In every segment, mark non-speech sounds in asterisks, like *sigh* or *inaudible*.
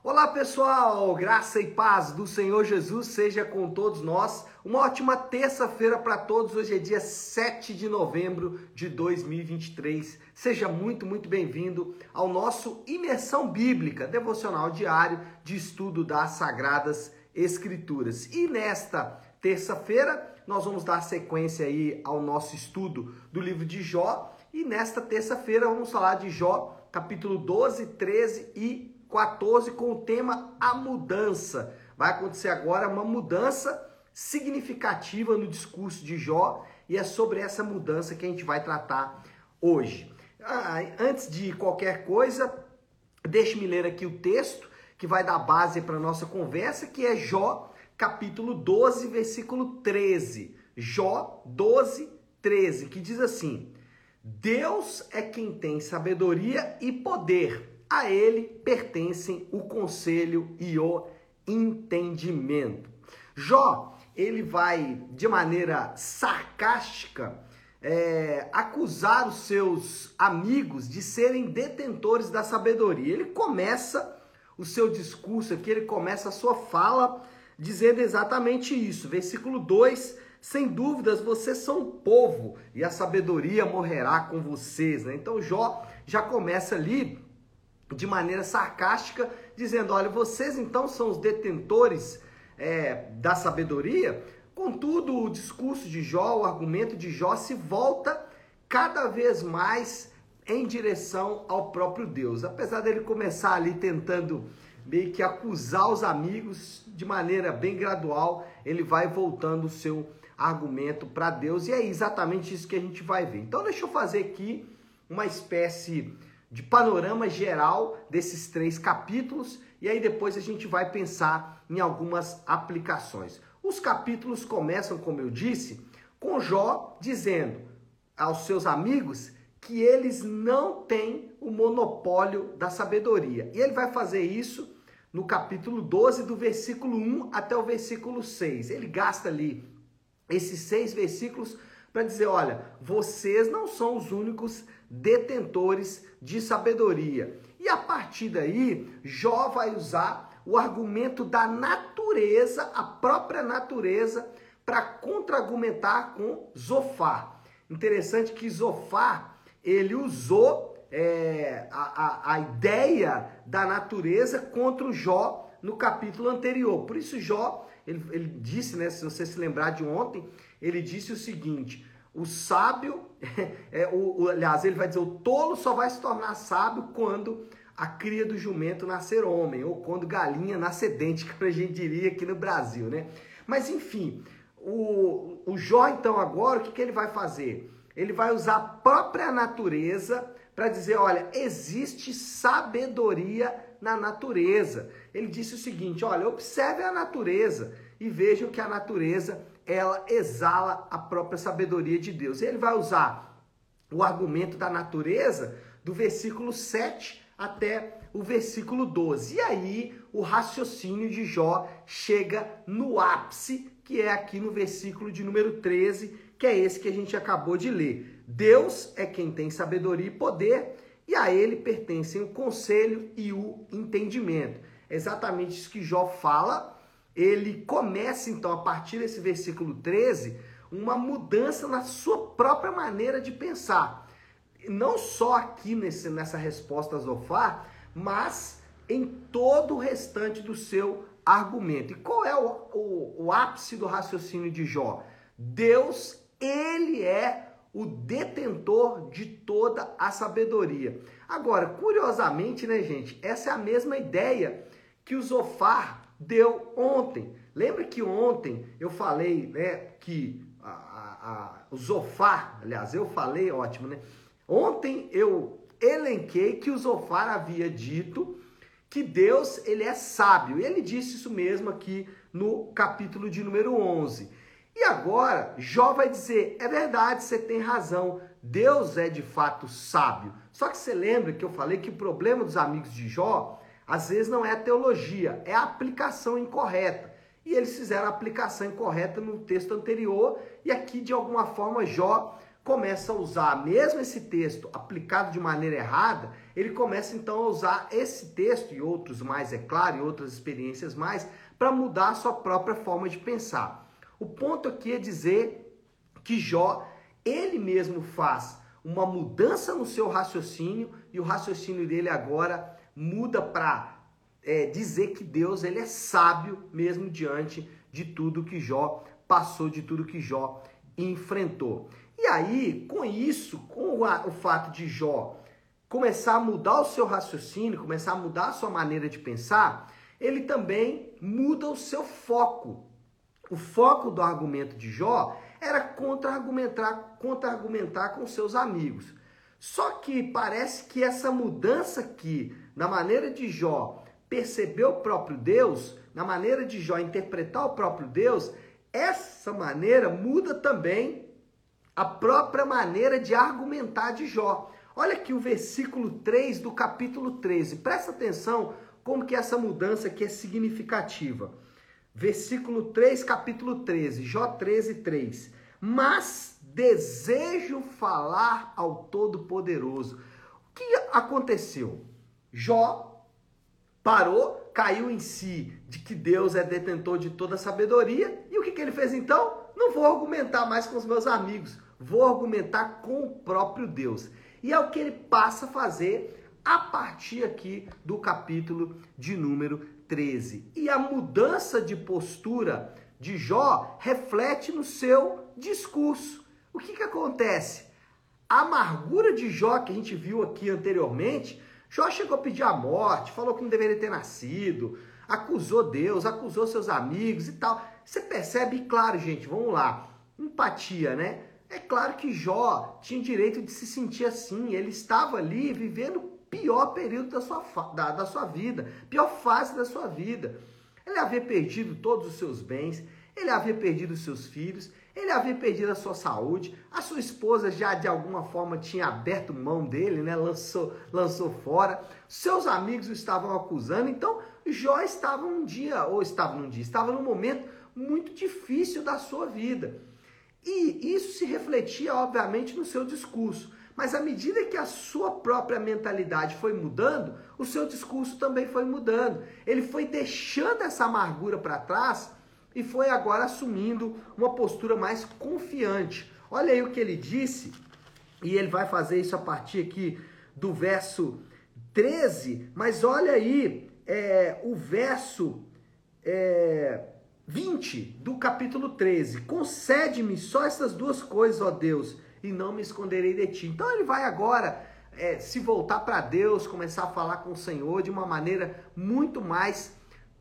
Olá pessoal, graça e paz do Senhor Jesus seja com todos nós. Uma ótima terça-feira para todos. Hoje é dia 7 de novembro de 2023. Seja muito, muito bem-vindo ao nosso Imersão Bíblica, devocional diário de estudo das Sagradas Escrituras. E nesta terça-feira nós vamos dar sequência aí ao nosso estudo do livro de Jó. E nesta terça-feira vamos falar de Jó, capítulo 12, 13 e 14 com o tema A Mudança. Vai acontecer agora uma mudança significativa no discurso de Jó e é sobre essa mudança que a gente vai tratar hoje. Ah, antes de qualquer coisa, deixe-me ler aqui o texto que vai dar base para a nossa conversa, que é Jó, capítulo 12, versículo 13. Jó 12, 13, que diz assim: Deus é quem tem sabedoria e poder a ele pertencem o conselho e o entendimento. Jó, ele vai de maneira sarcástica é, acusar os seus amigos de serem detentores da sabedoria. Ele começa o seu discurso aqui, ele começa a sua fala dizendo exatamente isso. Versículo 2: Sem dúvidas vocês são povo e a sabedoria morrerá com vocês. Né? Então Jó já começa ali de maneira sarcástica, dizendo: olha, vocês então são os detentores é, da sabedoria. Contudo, o discurso de Jó, o argumento de Jó se volta cada vez mais em direção ao próprio Deus. Apesar dele começar ali tentando meio que acusar os amigos de maneira bem gradual, ele vai voltando o seu argumento para Deus e é exatamente isso que a gente vai ver. Então, deixa eu fazer aqui uma espécie de panorama geral desses três capítulos e aí depois a gente vai pensar em algumas aplicações. Os capítulos começam, como eu disse, com Jó dizendo aos seus amigos que eles não têm o monopólio da sabedoria. E ele vai fazer isso no capítulo 12, do versículo 1 até o versículo 6. Ele gasta ali esses seis versículos para dizer: olha, vocês não são os únicos detentores de sabedoria. E a partir daí, Jó vai usar o argumento da natureza, a própria natureza, para contra-argumentar com Zofar. Interessante que Zofar, ele usou é, a, a, a ideia da natureza contra o Jó no capítulo anterior. Por isso, Jó, ele, ele disse, né, se você se lembrar de ontem, ele disse o seguinte: o sábio, é, o, o, aliás, ele vai dizer, o tolo só vai se tornar sábio quando a cria do jumento nascer homem, ou quando galinha nascer dente, *laughs* que a gente diria aqui no Brasil, né? Mas enfim, o, o Jó, então, agora, o que, que ele vai fazer? Ele vai usar a própria natureza para dizer, olha, existe sabedoria na natureza. Ele disse o seguinte, olha, observe a natureza e vejam que a natureza ela exala a própria sabedoria de Deus. Ele vai usar o argumento da natureza do versículo 7 até o versículo 12. E aí o raciocínio de Jó chega no ápice, que é aqui no versículo de número 13, que é esse que a gente acabou de ler. Deus é quem tem sabedoria e poder, e a ele pertencem o conselho e o entendimento. É exatamente isso que Jó fala ele começa então a partir desse versículo 13 uma mudança na sua própria maneira de pensar. Não só aqui nesse, nessa resposta a Zofar, mas em todo o restante do seu argumento. E qual é o, o, o ápice do raciocínio de Jó? Deus, ele é o detentor de toda a sabedoria. Agora, curiosamente, né, gente, essa é a mesma ideia que o Zofar deu ontem. Lembra que ontem eu falei né, que a, a, a, o Zofar, aliás, eu falei, ótimo, né? Ontem eu elenquei que o Zofar havia dito que Deus ele é sábio. Ele disse isso mesmo aqui no capítulo de número 11. E agora, Jó vai dizer: é verdade, você tem razão. Deus é de fato sábio. Só que você lembra que eu falei que o problema dos amigos de Jó às vezes não é a teologia, é a aplicação incorreta. E eles fizeram a aplicação incorreta no texto anterior, e aqui de alguma forma Jó começa a usar mesmo esse texto aplicado de maneira errada, ele começa então a usar esse texto e outros mais, é claro, e outras experiências mais, para mudar a sua própria forma de pensar. O ponto aqui é dizer que Jó, ele mesmo faz uma mudança no seu raciocínio e o raciocínio dele agora muda para é, dizer que Deus ele é sábio mesmo diante de tudo que Jó passou, de tudo que Jó enfrentou. E aí, com isso, com o fato de Jó começar a mudar o seu raciocínio, começar a mudar a sua maneira de pensar, ele também muda o seu foco. O foco do argumento de Jó era contra-argumentar contra -argumentar com seus amigos. Só que parece que essa mudança aqui, na maneira de Jó perceber o próprio Deus, na maneira de Jó interpretar o próprio Deus, essa maneira muda também a própria maneira de argumentar de Jó. Olha aqui o versículo 3 do capítulo 13. Presta atenção como que essa mudança aqui é significativa. Versículo 3, capítulo 13, Jó 13, 3. Mas desejo falar ao Todo-Poderoso. O que aconteceu? Jó parou, caiu em si de que Deus é detentor de toda sabedoria. E o que, que ele fez então? Não vou argumentar mais com os meus amigos vou argumentar com o próprio Deus. E é o que ele passa a fazer a partir aqui do capítulo de número 13. E a mudança de postura de Jó reflete no seu discurso. O que, que acontece? A amargura de Jó, que a gente viu aqui anteriormente, Jó chegou a pedir a morte, falou que não deveria ter nascido, acusou Deus, acusou seus amigos e tal. Você percebe, claro, gente, vamos lá, empatia, né? É claro que Jó tinha direito de se sentir assim. Ele estava ali vivendo o pior período da sua, da, da sua vida, pior fase da sua vida. Ele havia perdido todos os seus bens, ele havia perdido seus filhos, ele havia perdido a sua saúde, a sua esposa já de alguma forma tinha aberto mão dele, né? lançou, lançou fora, seus amigos o estavam acusando, então Jó estava um dia, ou estava num dia, estava num momento muito difícil da sua vida. E isso se refletia, obviamente, no seu discurso. Mas à medida que a sua própria mentalidade foi mudando, o seu discurso também foi mudando. Ele foi deixando essa amargura para trás e foi agora assumindo uma postura mais confiante. Olha aí o que ele disse, e ele vai fazer isso a partir aqui do verso 13, mas olha aí é, o verso. É, 20 do capítulo 13. Concede-me só essas duas coisas, ó Deus, e não me esconderei de ti. Então ele vai agora é, se voltar para Deus, começar a falar com o Senhor de uma maneira muito mais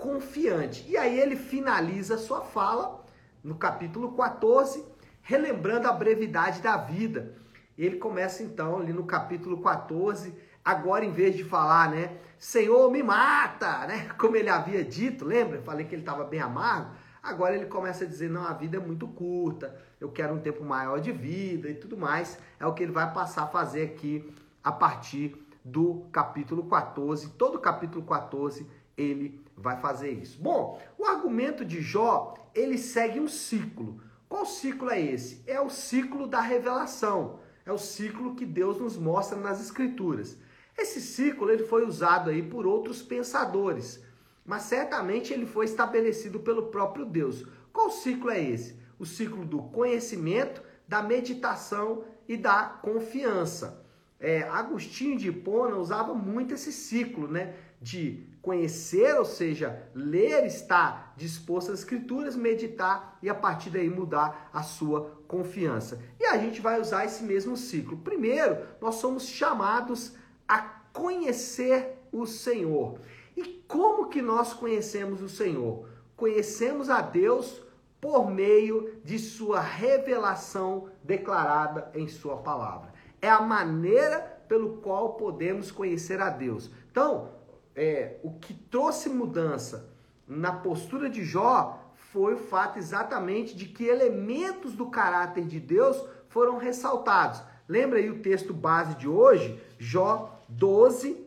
confiante. E aí ele finaliza sua fala no capítulo 14, relembrando a brevidade da vida. Ele começa então ali no capítulo 14, agora em vez de falar, né, Senhor, me mata, né? *laughs* Como ele havia dito, lembra? Eu falei que ele estava bem amargo. Agora ele começa a dizer: não, a vida é muito curta, eu quero um tempo maior de vida e tudo mais. É o que ele vai passar a fazer aqui a partir do capítulo 14. Todo o capítulo 14 ele vai fazer isso. Bom, o argumento de Jó ele segue um ciclo. Qual ciclo é esse? É o ciclo da revelação. É o ciclo que Deus nos mostra nas Escrituras. Esse ciclo ele foi usado aí por outros pensadores, mas certamente ele foi estabelecido pelo próprio Deus. Qual ciclo é esse? O ciclo do conhecimento, da meditação e da confiança. É, Agostinho de Hipona usava muito esse ciclo, né? De conhecer, ou seja, ler, estar disposto às escrituras, meditar e a partir daí mudar a sua confiança. E a gente vai usar esse mesmo ciclo. Primeiro, nós somos chamados a conhecer o Senhor. E como que nós conhecemos o Senhor? Conhecemos a Deus por meio de sua revelação declarada em sua palavra. É a maneira pelo qual podemos conhecer a Deus. Então, é, o que trouxe mudança na postura de Jó foi o fato exatamente de que elementos do caráter de Deus foram ressaltados. Lembra aí o texto base de hoje? Jó 12,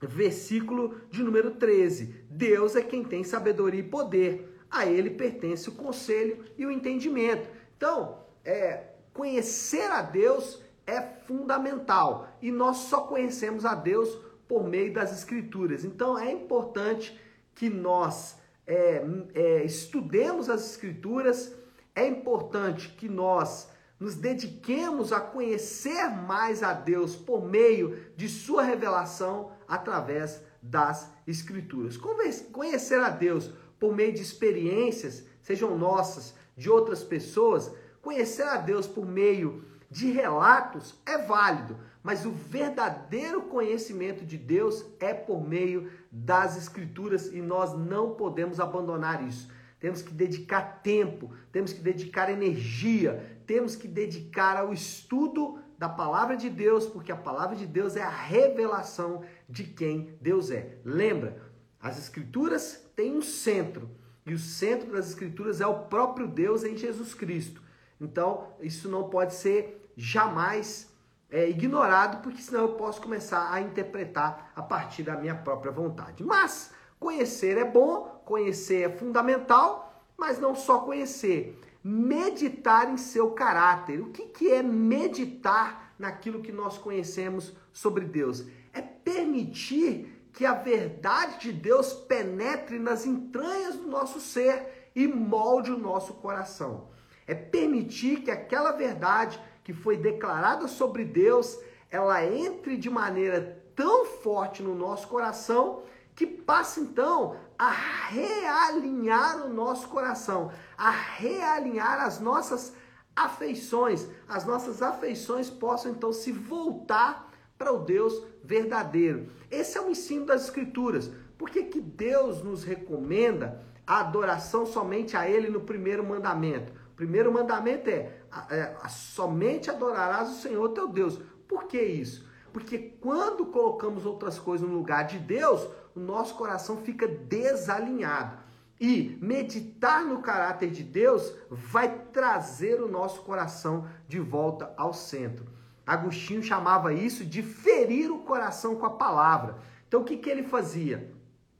versículo de número 13. Deus é quem tem sabedoria e poder. A ele pertence o conselho e o entendimento. Então, é, conhecer a Deus é fundamental e nós só conhecemos a Deus por meio das Escrituras. Então é importante que nós é, é, estudemos as Escrituras, é importante que nós nos dediquemos a conhecer mais a Deus por meio de Sua revelação através das Escrituras. Conhecer a Deus por meio de experiências, sejam nossas, de outras pessoas, conhecer a Deus por meio de relatos é válido, mas o verdadeiro conhecimento de Deus é por meio das Escrituras e nós não podemos abandonar isso. Temos que dedicar tempo, temos que dedicar energia, temos que dedicar ao estudo da palavra de Deus, porque a palavra de Deus é a revelação de quem Deus é. Lembra, as Escrituras têm um centro, e o centro das Escrituras é o próprio Deus em Jesus Cristo. Então, isso não pode ser jamais é, ignorado, porque senão eu posso começar a interpretar a partir da minha própria vontade. Mas conhecer é bom, conhecer é fundamental, mas não só conhecer meditar em seu caráter. O que, que é meditar naquilo que nós conhecemos sobre Deus? É permitir que a verdade de Deus penetre nas entranhas do nosso ser e molde o nosso coração. É permitir que aquela verdade que foi declarada sobre Deus, ela entre de maneira tão forte no nosso coração que passa então a realinhar o nosso coração, a realinhar as nossas afeições. As nossas afeições possam então se voltar para o Deus verdadeiro. Esse é o ensino das Escrituras. Por que, que Deus nos recomenda a adoração somente a Ele no primeiro mandamento? Primeiro mandamento é, é somente adorarás o Senhor teu Deus. Por que isso? Porque quando colocamos outras coisas no lugar de Deus, o nosso coração fica desalinhado. E meditar no caráter de Deus vai trazer o nosso coração de volta ao centro. Agostinho chamava isso de ferir o coração com a palavra. Então o que, que ele fazia?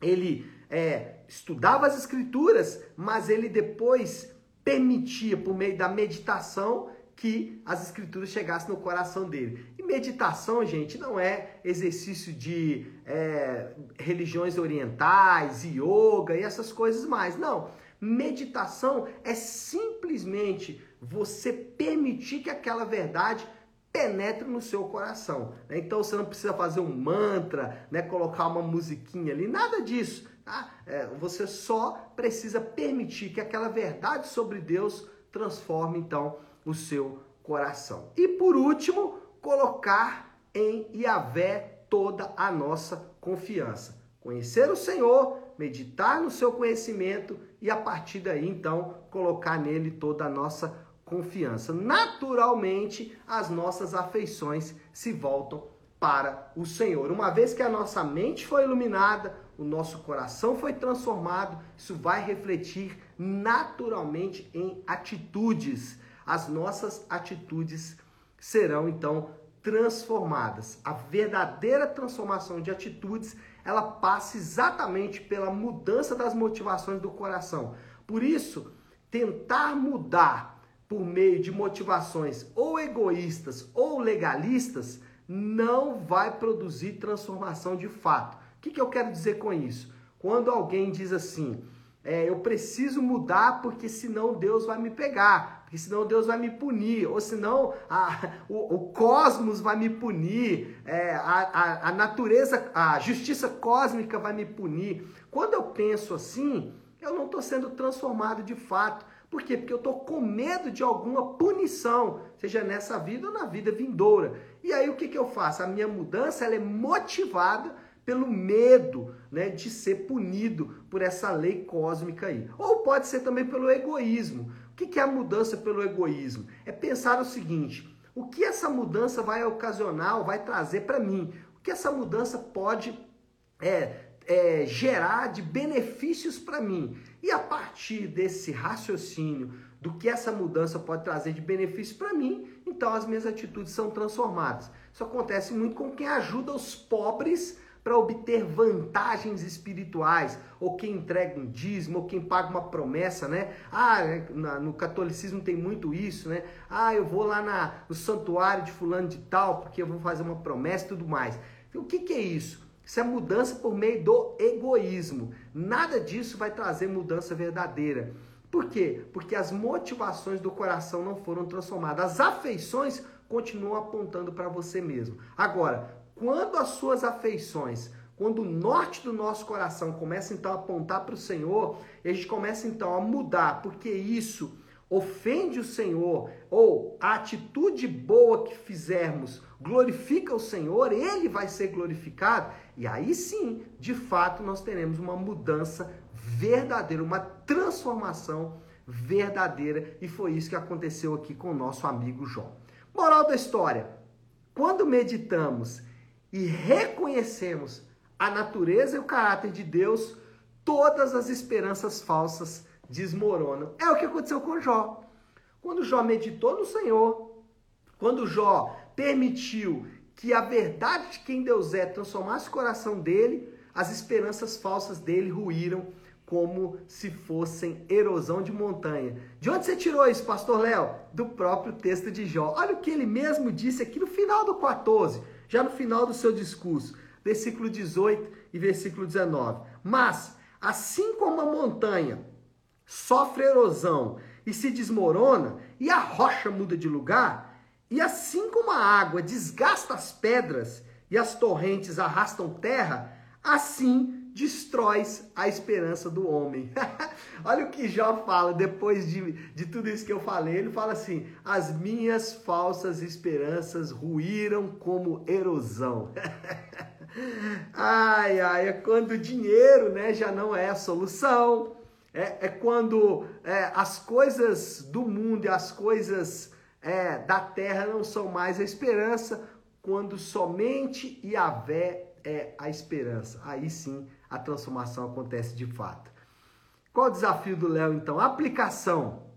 Ele é, estudava as escrituras, mas ele depois permitia, por meio da meditação, que as escrituras chegassem no coração dele. E meditação, gente, não é exercício de é, religiões orientais, yoga e essas coisas mais. Não. Meditação é simplesmente você permitir que aquela verdade penetre no seu coração. Né? Então você não precisa fazer um mantra, né? colocar uma musiquinha ali, nada disso. Tá? É, você só precisa permitir que aquela verdade sobre Deus transforme então o seu coração. E por último, colocar em Yahvé toda a nossa confiança. Conhecer o Senhor, meditar no seu conhecimento e a partir daí então colocar nele toda a nossa confiança. Naturalmente, as nossas afeições se voltam para o Senhor. Uma vez que a nossa mente foi iluminada, o nosso coração foi transformado, isso vai refletir naturalmente em atitudes as nossas atitudes serão então transformadas. A verdadeira transformação de atitudes, ela passa exatamente pela mudança das motivações do coração. Por isso, tentar mudar por meio de motivações ou egoístas ou legalistas não vai produzir transformação de fato. O que, que eu quero dizer com isso? Quando alguém diz assim, é, eu preciso mudar porque senão Deus vai me pegar, porque senão Deus vai me punir, ou senão a, o, o cosmos vai me punir, é, a, a, a natureza, a justiça cósmica vai me punir. Quando eu penso assim, eu não estou sendo transformado de fato. Por quê? Porque eu estou com medo de alguma punição, seja nessa vida ou na vida vindoura. E aí o que, que eu faço? A minha mudança ela é motivada pelo medo né, de ser punido por essa lei cósmica aí. Ou pode ser também pelo egoísmo. O que é a mudança pelo egoísmo? É pensar o seguinte: o que essa mudança vai ocasionar vai trazer para mim? O que essa mudança pode é, é, gerar de benefícios para mim? E a partir desse raciocínio do que essa mudança pode trazer de benefício para mim, então as minhas atitudes são transformadas. Isso acontece muito com quem ajuda os pobres para obter vantagens espirituais, ou quem entrega um dízimo, ou quem paga uma promessa, né? Ah, na, no catolicismo tem muito isso, né? Ah, eu vou lá na, no santuário de fulano de tal, porque eu vou fazer uma promessa e tudo mais. O que, que é isso? Isso é mudança por meio do egoísmo. Nada disso vai trazer mudança verdadeira. Por quê? Porque as motivações do coração não foram transformadas. As afeições continuam apontando para você mesmo. Agora, quando as suas afeições, quando o norte do nosso coração começa então a apontar para o Senhor, a gente começa então a mudar, porque isso ofende o Senhor, ou a atitude boa que fizermos glorifica o Senhor, ele vai ser glorificado, e aí sim, de fato, nós teremos uma mudança verdadeira, uma transformação verdadeira, e foi isso que aconteceu aqui com o nosso amigo Jó. Moral da história: quando meditamos e reconhecemos a natureza e o caráter de Deus, todas as esperanças falsas desmoronam. É o que aconteceu com Jó. Quando Jó meditou no Senhor, quando Jó permitiu que a verdade de quem Deus é transformasse o coração dele, as esperanças falsas dele ruíram como se fossem erosão de montanha. De onde você tirou isso, pastor Léo? Do próprio texto de Jó. Olha o que ele mesmo disse aqui no final do 14, já no final do seu discurso, versículo 18 e versículo 19. Mas, assim como a montanha sofre erosão e se desmorona, e a rocha muda de lugar, e assim como a água desgasta as pedras e as torrentes arrastam terra, assim destróis a esperança do homem. *laughs* Olha o que Jó fala depois de, de tudo isso que eu falei. Ele fala assim: as minhas falsas esperanças ruíram como erosão. *laughs* ai, ai, é quando o dinheiro né, já não é a solução. É, é quando é, as coisas do mundo e as coisas é, da terra não são mais a esperança, quando somente Yahvé é a esperança. Aí sim a transformação acontece de fato. Qual o desafio do Léo então? aplicação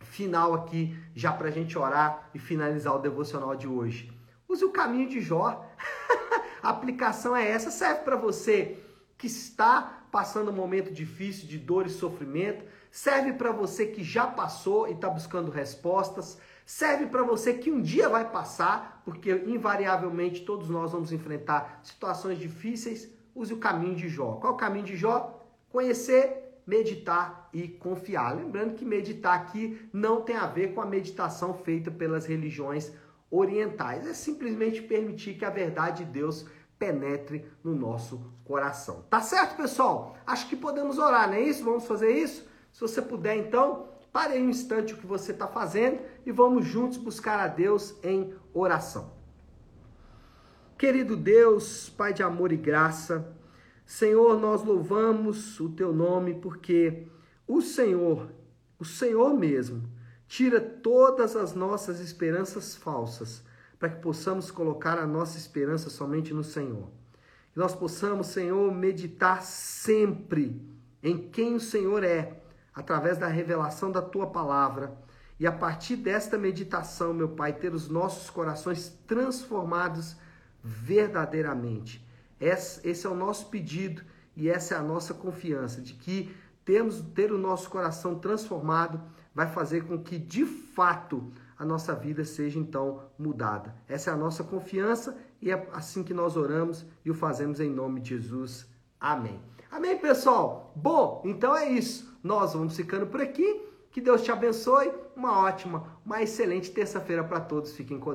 final aqui, já para a gente orar e finalizar o devocional de hoje. Use o caminho de Jó. *laughs* a aplicação é essa, serve para você que está passando um momento difícil de dor e sofrimento, serve para você que já passou e está buscando respostas, serve para você que um dia vai passar, porque invariavelmente todos nós vamos enfrentar situações difíceis, use o caminho de Jó. Qual é o caminho de Jó? Conhecer, meditar e confiar. Lembrando que meditar aqui não tem a ver com a meditação feita pelas religiões orientais. É simplesmente permitir que a verdade de Deus penetre no nosso coração. Tá certo, pessoal? Acho que podemos orar, não é isso? Vamos fazer isso? Se você puder, então, pare aí um instante o que você está fazendo e vamos juntos buscar a Deus em oração. Querido Deus, Pai de amor e graça, Senhor, nós louvamos o teu nome porque o Senhor, o Senhor mesmo, tira todas as nossas esperanças falsas para que possamos colocar a nossa esperança somente no Senhor. Que nós possamos, Senhor, meditar sempre em quem o Senhor é, através da revelação da tua palavra. E a partir desta meditação, meu Pai, ter os nossos corações transformados verdadeiramente. Esse é o nosso pedido e essa é a nossa confiança de que ter o nosso coração transformado vai fazer com que de fato a nossa vida seja então mudada. Essa é a nossa confiança e é assim que nós oramos e o fazemos em nome de Jesus. Amém. Amém, pessoal? Bom, então é isso. Nós vamos ficando por aqui. Que Deus te abençoe. Uma ótima, uma excelente terça-feira para todos. Fiquem com